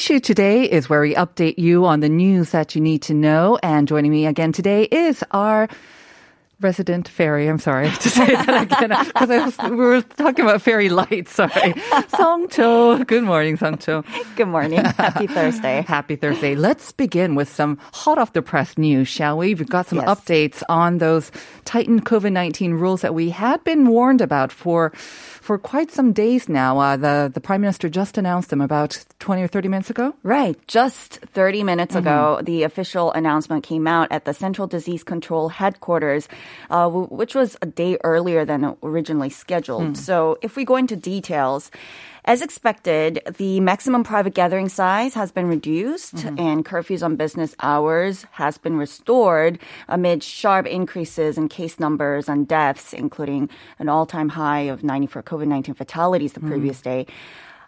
Issue today is where we update you on the news that you need to know. And joining me again today is our resident fairy. I'm sorry to say that again because we were talking about fairy lights. Sorry, Song Cho. Good morning, Song Cho. Good morning. Happy Thursday. Happy Thursday. Let's begin with some hot off the press news, shall we? We've got some Yes. updates on those tightened COVID 19 rules that we had been warned about for for quite some days now. Uh, the the prime minister just announced them about 20 or 30 minutes ago. Right. Just 30 minutes ago, the official announcement came out at the Central Disease Control headquarters, uh, which was a day earlier than originally scheduled. Hmm. So if we go into details, as expected, the maximum private gathering size has been reduced mm-hmm. and curfews on business hours has been restored amid sharp increases in case numbers and deaths, including an all-time high of 90 for COVID-19 fatalities the hmm. previous day.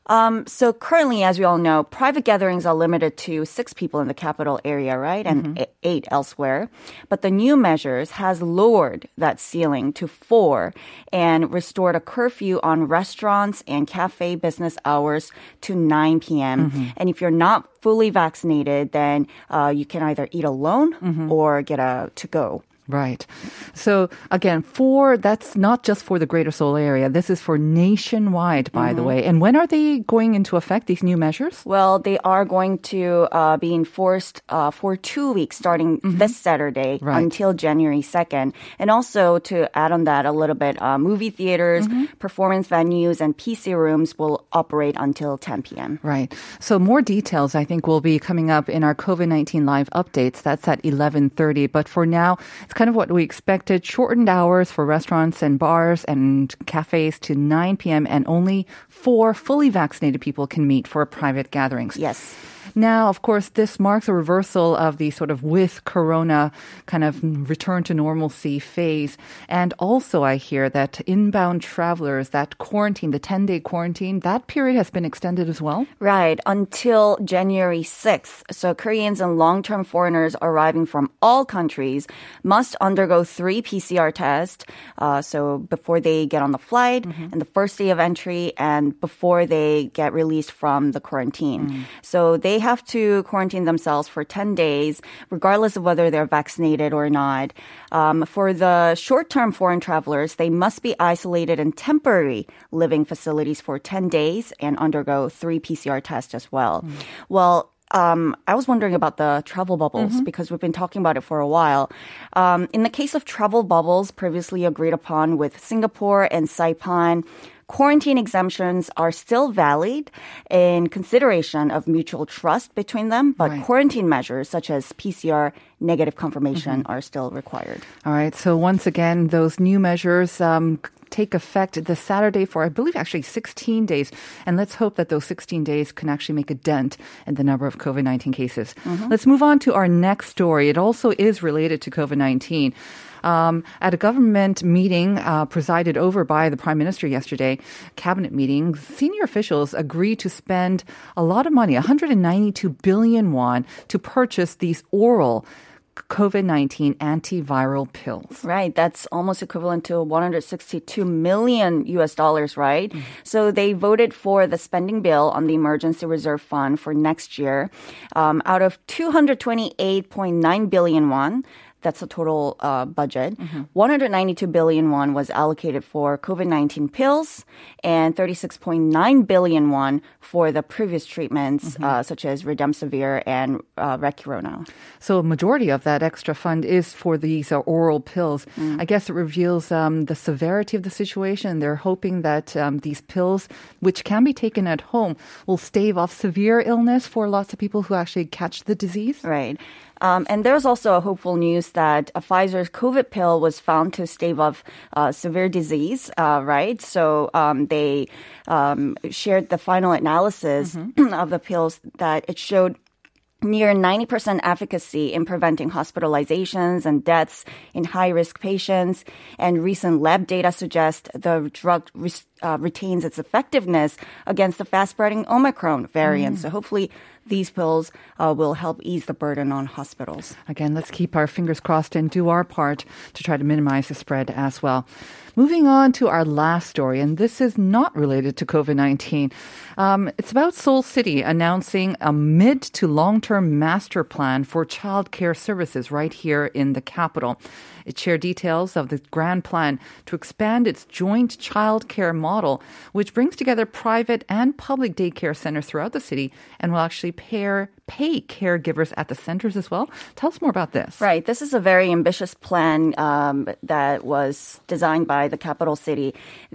Um, so currently, as we all know, private gatherings are limited to six people in the capital area, right? And e- eight elsewhere. But the new measures has lowered that ceiling to four and restored a curfew on restaurants and cafe business hours to 9 p.m. And if you're not fully vaccinated, then uh, you can either eat alone or get a to go. Right. So again, for that's not just for the Greater Seoul area. This is for nationwide, by the way. And when are they going into effect? These new measures? Well, they are going to uh, be enforced uh, for two weeks starting this Saturday Right. until January 2nd. And also to add on that a little bit, uh, movie theaters, performance venues, and PC rooms will operate until 10 p.m. Right. So more details, I think, will be coming up in our COVID-19 live updates. That's at 11:30. But for now, it's kind of what we expected: shortened hours for restaurants and bars and cafes to 9 p.m. and only four fully vaccinated people can meet for private gatherings. Yes. Now, of course, this marks a reversal of the sort of with Corona kind of return to normalcy phase. And also, I hear that inbound travelers, that quarantine, the 10 day quarantine, that period has been extended as well. Right, until January 6th. So Koreans and long-term foreigners arriving from all countries must undergo three PCR tests. Uh, so before they get on the flight and the first day of entry and before they get released from the quarantine. So they have to quarantine themselves for 10 days, regardless of whether they're vaccinated or not. Um, for the short-term foreign travelers, they must be isolated in temporary living facilities for 10 days and undergo three PCR tests as well. Well, um, I was wondering about the travel bubbles because we've been talking about it for a while. Um, in the case of travel bubbles previously agreed upon with Singapore and Saipan, quarantine exemptions are still valid in consideration of mutual trust between them, but Right. quarantine measures such as PCR negative confirmation are still required. All right. So once again, those new measures um, take effect the Saturday for, I believe, actually 16 days. And let's hope that those 16 days can actually make a dent in the number of COVID 19 cases. Let's move on to our next story. It also is related to COVID 19. Um, at a government meeting uh, presided over by the prime minister yesterday, cabinet meeting, senior officials agreed to spend a lot of money, 192 billion won, to purchase these oral COVID 19 antiviral pills. Right, that's almost equivalent to 162 million US dollars, right? So they voted for the spending bill on the emergency reserve fund for next year. Um, out of 228.9 billion won, that's the total uh, budget. 192 billion won was allocated for COVID-19 pills and 36.9 billion won for the previous treatments, uh, such as Remdesivir and uh, Regkirona. So a majority of that extra fund is for these uh, oral pills. I guess it reveals um, the severity of the situation. They're hoping that um, these pills, which can be taken at home, will stave off severe illness for lots of people who actually catch the disease. Right. Um, and there's also a hopeful news that uh, Pfizer's COVID pill was found to stave off uh, severe disease, uh, right? So um, they um, shared the final analysis of the pills that it showed near 90% efficacy in preventing hospitalizations and deaths in high risk patients. And recent lab data suggest the drug res- uh, retains its effectiveness against the fast spreading Omicron variant. So hopefully these pills uh, will help ease the burden on hospitals. Again, let's keep our fingers crossed and do our part to try to minimize the spread as well. Moving on to our last story, and this is not related to COVID 19. Um, it's about Seoul City announcing a mid to long term master plan for childcare services right here in the capital. It shared details of the grand plan to expand its joint childcare model, which brings together private and public daycare centers throughout the city and will actually pair, pay caregivers at the centers as well. Tell us more about this. Right. This is a very ambitious plan um, that was designed by the capital city.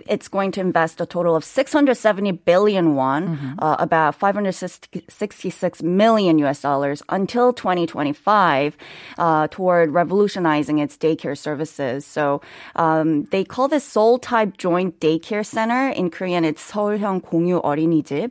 It's going to invest a total of 670 billion won, uh, about 566 million US dollars until 2025 uh, toward revolutionizing its daycare services. So um, they call this Seoul type joint daycare center. In Korean, it's 서울형 공유 어린이집.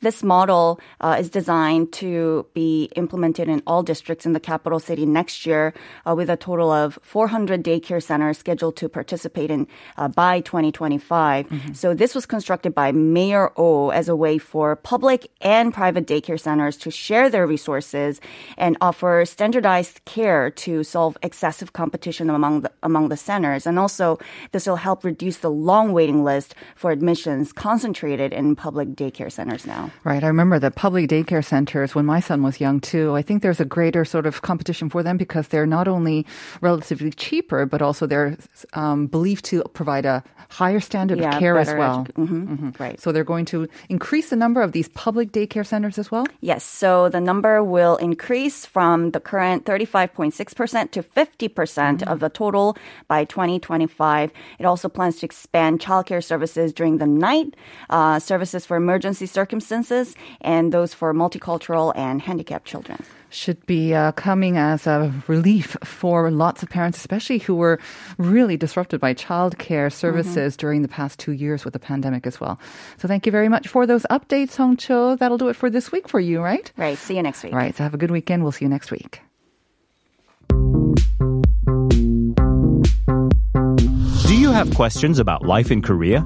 This model uh, is designed to be implemented in all districts in the capital city next year, uh, with a total of 400 daycare centers scheduled to participate in uh, by 2025. So this was constructed by Mayor O as a way for public and private daycare centers to share their resources and offer standardized care to solve excessive competition among the, among the centers. And also, this will help reduce the long waiting list for admissions concentrated in public daycare centers now. Right. I remember the public daycare centers when my son was young too. I think there's a greater sort of competition for them because they're not only relatively cheaper, but also they're um, believed to provide a higher standard of care as well. edu- mhm, Right. So they're going to increase the number of these public daycare centers as well? Yes, so the number will increase from the current 35.6% to 50% of the total by 2025. It also plans to expand childcare services during the night, uh, services for emergency circumstances, and those for multicultural and handicapped children. should be uh, coming as a relief for lots of parents, especially who were really disrupted by childcare services during the past two years with the pandemic as well. So thank you very much for those updates, Hong Cho. That'll do it for this week for you, right? Right, see you next week. Right. So have a good weekend. We'll see you next week. Do you have questions about life in Korea?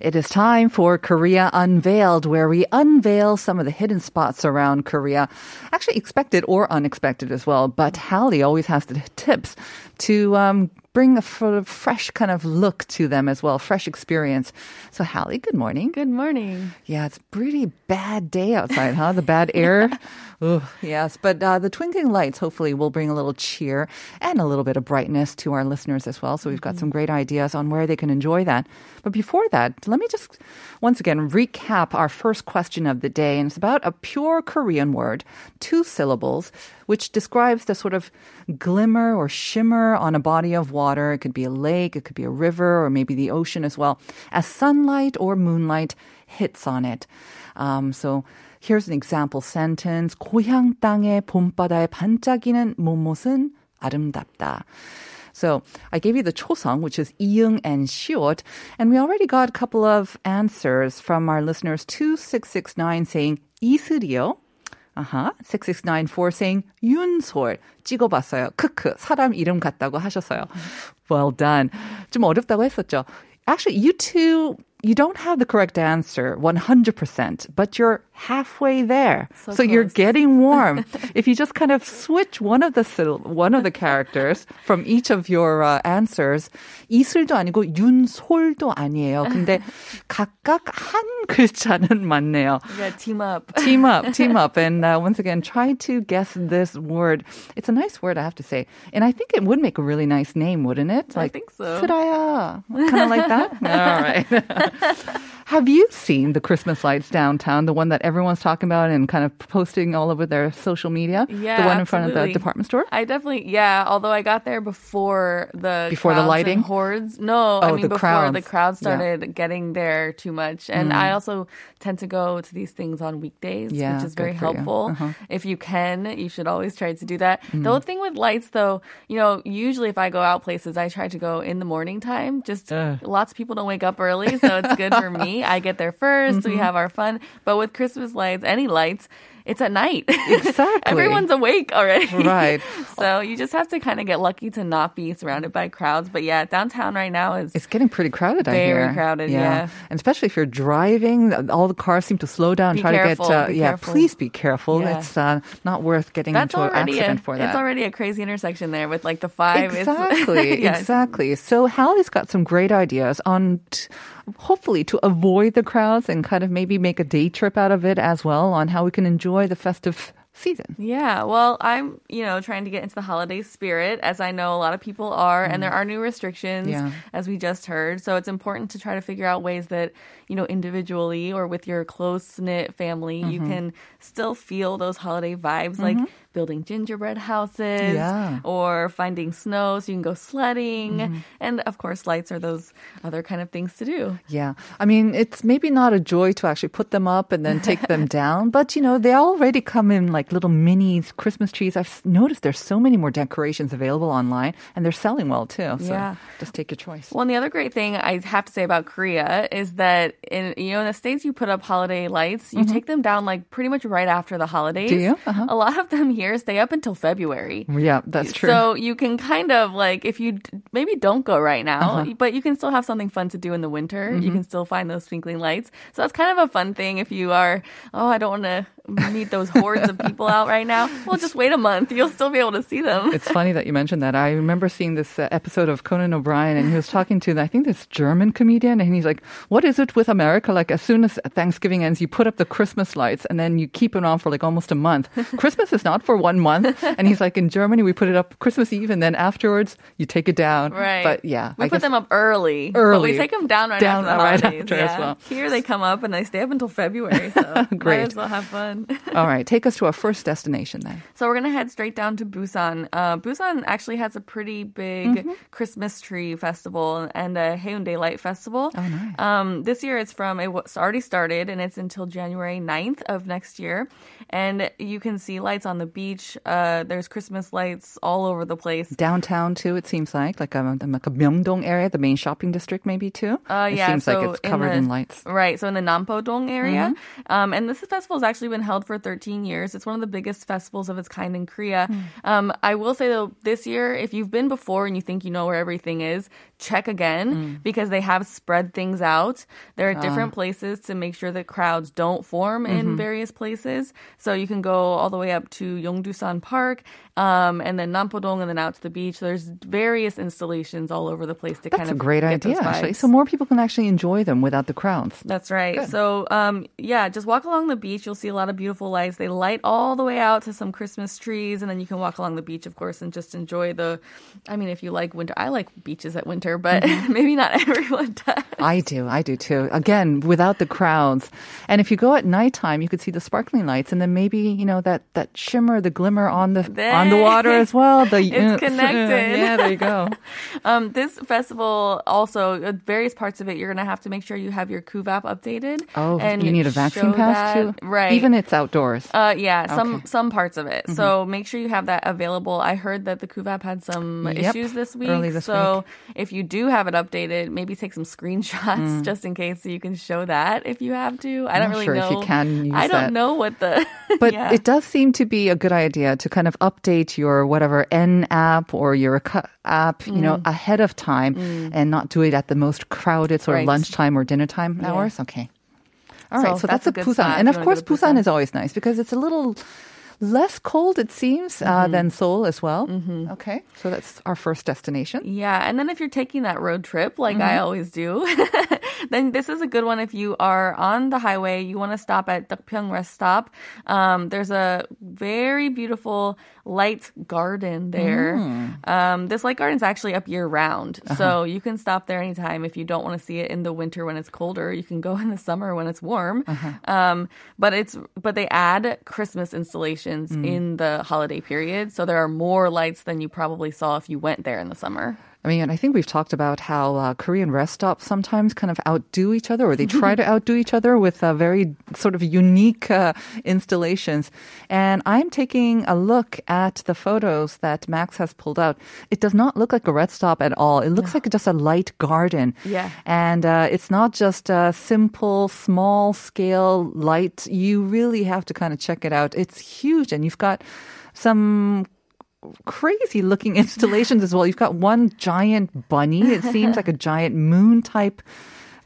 It is time for Korea Unveiled, where we unveil some of the hidden spots around Korea. Actually, expected or unexpected as well. But Hallie always has the tips to um, bring a fresh kind of look to them as well, fresh experience. So, Hallie, good morning. Good morning. Yeah, it's a pretty bad day outside, huh? The bad air. Ugh, yes, but uh, the twinkling lights hopefully will bring a little cheer and a little bit of brightness to our listeners as well. So we've got some great ideas on where they can enjoy that. But before that, let me just once again recap our first question of the day. And it's about a pure Korean word, two syllables, which describes the sort of glimmer or shimmer on a body of water. It could be a lake, it could be a river, or maybe the ocean as well, as sunlight or moonlight hits on it. Um, so here's an example sentence. 고향 땅의 봄바다에 반짝이는 몸못은 아름답다. So I gave you the 초성, which is 이응 and 시옷, and we already got a couple of answers from our listeners. 2669 saying 이슬이요. 아하, 6694 saying 윤솔 찍어봤어요. 크크 사람 이름 같다고 하셨어요. Well done. 좀 어렵다고 했었죠. Actually, you two, you don't have the correct answer 100%, but you're halfway there. So you're close. getting warm. if you just kind of switch one of the syl- one of the characters from each of your uh, answers, 이슬도 아니고 윤솔도 아니에요. 근데 각각 한 글자는 맞네요. You gotta team up. team up, team up, and uh, once again, try to guess this word. It's a nice word, I have to say, and I think it would make a really nice name, wouldn't it? I think so. Sraya, kind of like that. All right. have you seen the Christmas lights downtown? The one that everyone's talking about and kind of posting all over their social media. Yeah, the one in front of the department store. I definitely, yeah. Although I got there before the Before the crowds and lighting? hordes. No, I Oh, mean the before the crowds. crowd Yeah. Mm. started getting there too much. And I also tend to go to these things on weekdays, Yeah, which is very for you. helpful. Uh-huh. Mm. If you can, you should always try to do that. The whole thing with lights, though, you know, usually if I go out places, I try to go in the morning time. Just Ugh. lots of people don't wake up early, so it's good for me. I get there 1st Mm-hmm. We have our fun. But with Christmas lights, any lights. It's at night. Exactly. Everyone's awake already. Right. so you just have to kind of get lucky to not be surrounded by crowds. But yeah, downtown right now is It's getting pretty crowded, I think. Very hear. crowded, yeah. And especially if you're driving, all the cars seem to slow down, Be try careful, to get, uh, yeah, careful. please be careful. Yeah. It's uh, not worth getting that's into an already a, accident for that. it's already a crazy intersection there with like the five. Exactly, yeah. exactly. So Hallie's got some great ideas on t- hopefully to avoid the crowds and kind of maybe make a day trip out of it as well on how we can enjoy the festive season. Yeah, well, I'm, you know, trying to get into the holiday spirit, as I know a lot of people are, and there are new restrictions, Mm. Yeah. as we just heard. So it's important to try to figure out ways that, you know, individually or with your close knit family, you Mm-hmm. can still feel those holiday vibes, like building gingerbread houses Yeah. or finding snow so you can go sledding. Mm-hmm. And of course, lights are those other kind of things to do. Yeah. I mean, it's maybe not a joy to actually put them up and then take them down, but you know, they already come in like little mini Christmas trees. I've noticed there's so many more decorations available online and they're selling well too. So Yeah. just take your choice. Well, and the other great thing I have to say about Korea is that in you know in the states you put up holiday lights, you take them down like pretty much right after the holidays. Mm-hmm. Do you? Uh-huh. A lot of them here stay up until February. Yeah, that's true. So you can kind of like if you maybe don't go right now, Uh-huh. but you can still have something fun to do in the winter. You Mm-hmm. can still find those twinkling lights. So that's kind of a fun thing if you are oh I don't want to meet those hordes of people out right now. Well, just wait a month. You'll still be able to see them. It's funny that you mentioned that. I remember seeing this uh, episode of Conan O'Brien, and he was talking to, I think, this German comedian, and he's like, "What is it with America? Like, as soon as Thanksgiving ends, you put up the Christmas lights, and then you keep it on for like almost a month. Christmas is not for one month." And he's like, "In Germany, we put it up Christmas Eve, and then afterwards, you take it down." Right. But yeah, we I put them up early. But Early. we take them down right Down after the right holidays. after as yeah. well. Here they come up and they stay up until February. So Great. might as well have fun. All right, take us to our first destination then. So we're gonna head straight down to Busan. Uh, Busan actually has a pretty big Mm-hmm. Christmas tree festival and a Haeundae Light Festival. Oh, nice. Um, this year it's from it was already started and it's until January 9th of next year, and you can see lights on the beach. Uh, there's Christmas lights all over the place. Downtown too, it seems like like a like a Myeongdong area, the main shopping district, maybe too. Uh, it yeah, seems so like it's covered the, in, lights. Mm-hmm. Right, so in the Nampo Dong area. Um, and this festival has actually been held for 13 years. It's one of the biggest festivals of its kind in Korea. Mm. Um, I will say, though, this year, if you've been before and you think you know where everything is, check again Mm. because they have spread things out. There are Ah. different places to make sure that crowds don't form Mm-hmm. in various places. So you can go all the way up to Yongdusan Park um, and then Nampodong and then out to the beach. There's various installations all over the place to That's kind a of great get idea, actually. So more people can actually enjoy them without the crowds. That's right. So, um, yeah, just walk along the beach. You'll see a lot of beautiful lights. They light all the way out to some Christmas trees, and then you can walk along the beach, of course, and just enjoy the. I mean, if you like winter, I like beaches at winter, but Mm-hmm. maybe not everyone does. I do, I do too. Again, without the crowds. And if you go at nighttime, you could see the sparkling lights, and then maybe you know that that shimmer, the glimmer on the on the water as well. The It's connected. yeah, there you go. Um, this festival also, uh, various parts of it, you're gonna have to make sure you have your Kuvap updated. Oh, and you need a vaccine pass that- too, right? Even it's outdoors. Uh, yeah, some Okay. Mm-hmm. some parts of it. So make sure you have that available. I heard that the Kuvap had some Yep, issues this week. early this so if you do have it updated, maybe take some screenshots just in case so you can show that if you have to. I Mm. I'm don't really sure if know. you can use I don't that. know what the. But yeah. it does seem to be a good idea to kind of update your whatever N app or your app, you know, ahead of time and not do it at the most crowded sort Mm. Right. of lunchtime or dinner time Yeah. hours. Okay. All right, so, that's, a a Busan. And of course, to Busan is always nice because it's a little less cold, it seems, uh, than Seoul as well. Okay, so that's our first destination. Yeah, and then if you're taking that road trip, like Mm-hmm. I always do, then this is a good one. If you are on the highway, you want to stop at Deokpyeong Rest Stop. Um, there's a very beautiful light garden there. Mm. Um, this light garden is actually up year round, Uh-huh. so you can stop there anytime. If you don't want to see it in the winter when it's colder, you can go in the summer when it's warm. Uh-huh. Um, but it's but they add Christmas installations Mm. in the holiday period, so there are more lights than you probably saw if you went there in the summer. I mean, I think we've talked about how uh, Korean rest stops sometimes kind of outdo each other, or they try to outdo each other with uh, very sort of unique uh, installations. And I'm taking a look at the photos that Max has pulled out. It does not look like a rest stop at all. It looks like just a light garden. Yeah. And uh, it's not just a simple, small scale light. You really have to kind of check it out. It's huge, and you've got some crazy looking installations as well. You've got one giant bunny. It seems like a giant moon type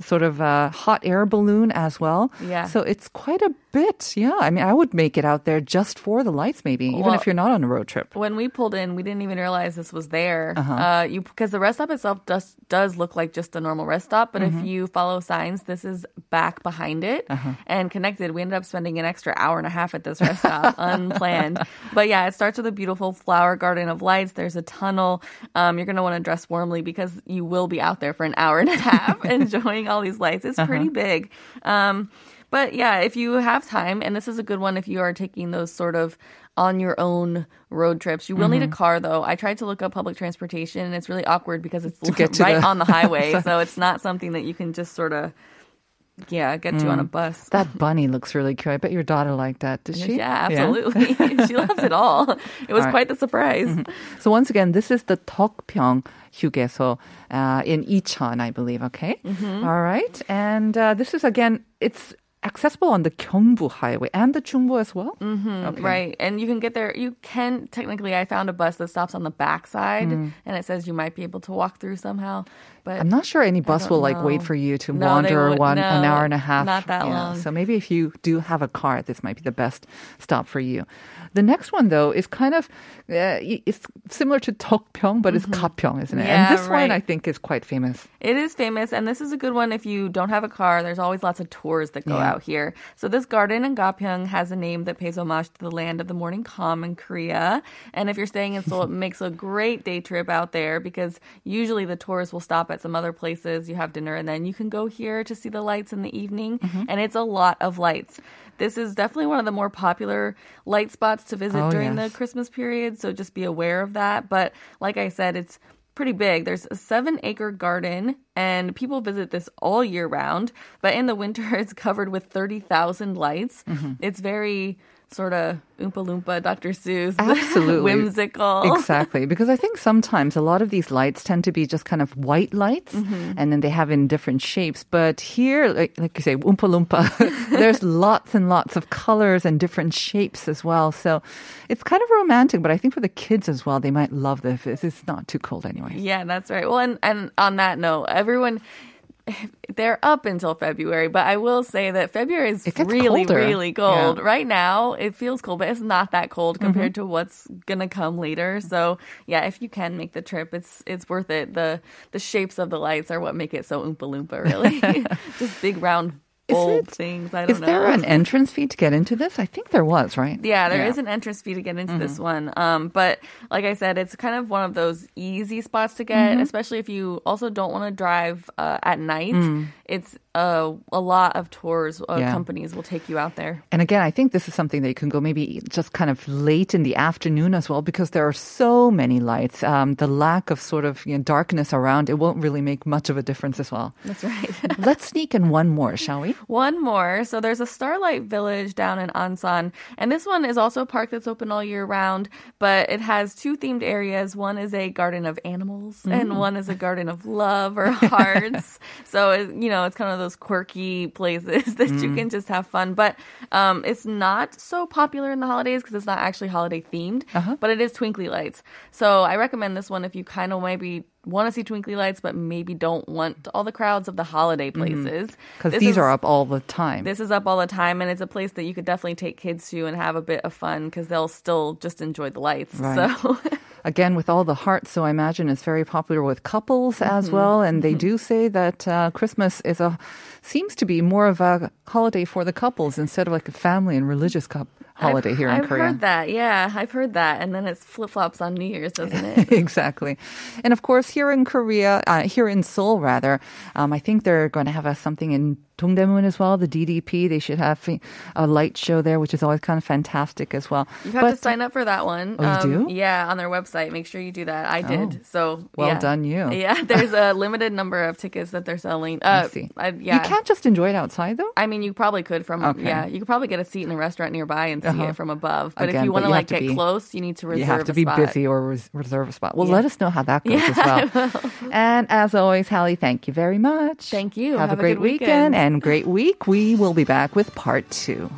sort of a hot air balloon as well. Yeah. So it's quite a bit. Yeah. I mean, I would make it out there just for the lights, maybe, even Well- if you're not on a road trip. when we pulled in, we didn't even realize this was there. Uh-huh. uh you because the rest stop itself does does look like just a normal rest stop, but Mm-hmm. if you follow signs, this is back behind it Uh-huh. and connected. We ended up spending an extra hour and a half at this rest stop, unplanned. But yeah, it starts with a beautiful flower garden of lights. There's a tunnel. Um, you're gonna want to dress warmly because you will be out there for an hour and a half enjoying all these lights. It's pretty Uh-huh. big. Um, but yeah, if you have time, and this is a good one if you are taking those sort of on your own road trips. You will mm-hmm. need a mm-hmm. car though. I tried to look up public transportation and it's really awkward because it's to to right the... on the highway. so, it's not something that you can just sort of yeah, get mm. you on a mm. bus. That bunny looks really cute. I bet your daughter liked that, did she? Yeah, absolutely. Yeah. she loves it all. It was quite the surprise. Mm-hmm. So once again, this is the Deokpyeong Hyugeso uh, in Icheon, I believe. Okay, mm-hmm. all right. And uh, this is again, it's accessible on the Gyeongbu Highway and the Chungbu as well. Mm-hmm. Okay. Right. And you can get there. You can technically, I found a bus that stops on the backside and it says you might be able to walk through somehow. But Mm. I'm not sure any bus will like wait for you to No, wander would- one an hour and a half. not that Yeah, long. So maybe if you do have a car, this might be the best stop for you. The next one though is kind of uh, it's similar to Deokpyeong, but it's Gapyeong, isn't it? Mm-hmm. Yeah, and this one. I think is quite famous. It is famous, and this is a good one if you don't have a car. There's always lots of tours that go Yeah. out here. So this garden in Gapyeong has a name that pays homage to the land of the morning calm in Korea. And if you're staying in Seoul, it makes a great day trip out there because usually the tours will stop at some other places. You have dinner, and then you can go here to see the lights in the evening. Mm-hmm. And it's a lot of lights. This is definitely one of the more popular light spots to visit Oh, during yes. the Christmas period. So just be aware of that. But like I said, it's pretty big. There's a seven acre garden, and people visit this all year round. But in the winter, it's covered with 30,000 lights. Mm-hmm. It's very sort of Oompa Loompa, Dr. Seuss, Absolutely. whimsical. Exactly, because I think sometimes a lot of these lights tend to be just kind of white lights, Mm-hmm. and then they have in different shapes. But here, like, like you say, Oompa Loompa, there's lots and lots of colors and different shapes as well. So it's kind of romantic, but I think for the kids as well, they might love this. It's- It's not too cold anyway. Yeah, that's right. Well, and, and on that note, everyone. They're up until February, but I will say that February is really, colder. really cold. Yeah. Right now, it feels cold, but it's not that cold Mm-hmm. compared to what's gonna come later. So, yeah, if you can make the trip, it's it's worth it. the The shapes of the lights are what make it so oompa loompa, really. Just big round Is bold it- things. I don't Is know. there an entrance fee to get into this? I think there was, right? Yeah, there is an entrance fee to get into this Mm-hmm. one. Um, but like I said, it's kind of one of those easy spots to get, Mm-hmm. especially if you also don't want to drive uh, at night. Mm. It's uh, a lot of tours uh, Yeah. companies will take you out there. And again, I think this is something that you can go maybe just kind of late in the afternoon as well, because there are so many lights. Um, the lack of sort of you know, darkness around it won't really make much of a difference as well. That's right. Let's sneak in one more, shall we? One more. So there's a Starlight Village down in Ansan. And this one is also a park that's open all year round, but it has two themed areas. One is a garden of animals and mm. one is a garden of love or hearts. so, it, you know, it's kind of those quirky places that you mm. can just have fun. But um, it's not so popular in the holidays because it's not actually holiday themed, uh-huh. but it is twinkly lights. So I recommend this one if you kind of maybe want to see twinkly lights, but maybe don't want all the crowds of the holiday places. Because This these is- are up all the time. This is up all the time, and it's a place that you could definitely take kids to and have a bit of fun because they'll still just enjoy the lights. Right. So. Again, with all the hearts, so I imagine it's very popular with couples Mm-hmm. as well. And they do say that uh, Christmas is a seems to be more of a holiday for the couples instead of like a family and religious cup holiday I've, here in Korea. I've heard that. Yeah, I've heard that. And then it's flip flops on New Year's, doesn't it? exactly. And of course, here in Korea, uh, here in Seoul, rather, um, I think they're going to have a, something in Dongdaemun as well, the DDP. They should have a light show there, which is always kind of fantastic as well. You have to sign up for that one. Oh, you do? Yeah, on their website. Make sure you do that. I did. So Well yeah. done, you. Yeah, there's a limited number of tickets that they're selling. Uh, I see. I, yeah. You can't just enjoy it outside, though. I mean, you probably could from Okay. yeah. You could probably get a seat in a restaurant nearby and Uh-huh. it from above. But Again, if you want to like get be- close, you need to reserve. you have to be busy or res- reserve a spot. Well, Yeah. let us know how that goes Yeah, as well. And as always, Hallie, thank you very much. Thank you. Have, Have a a great weekend weekend. and great week. We will be back with part two.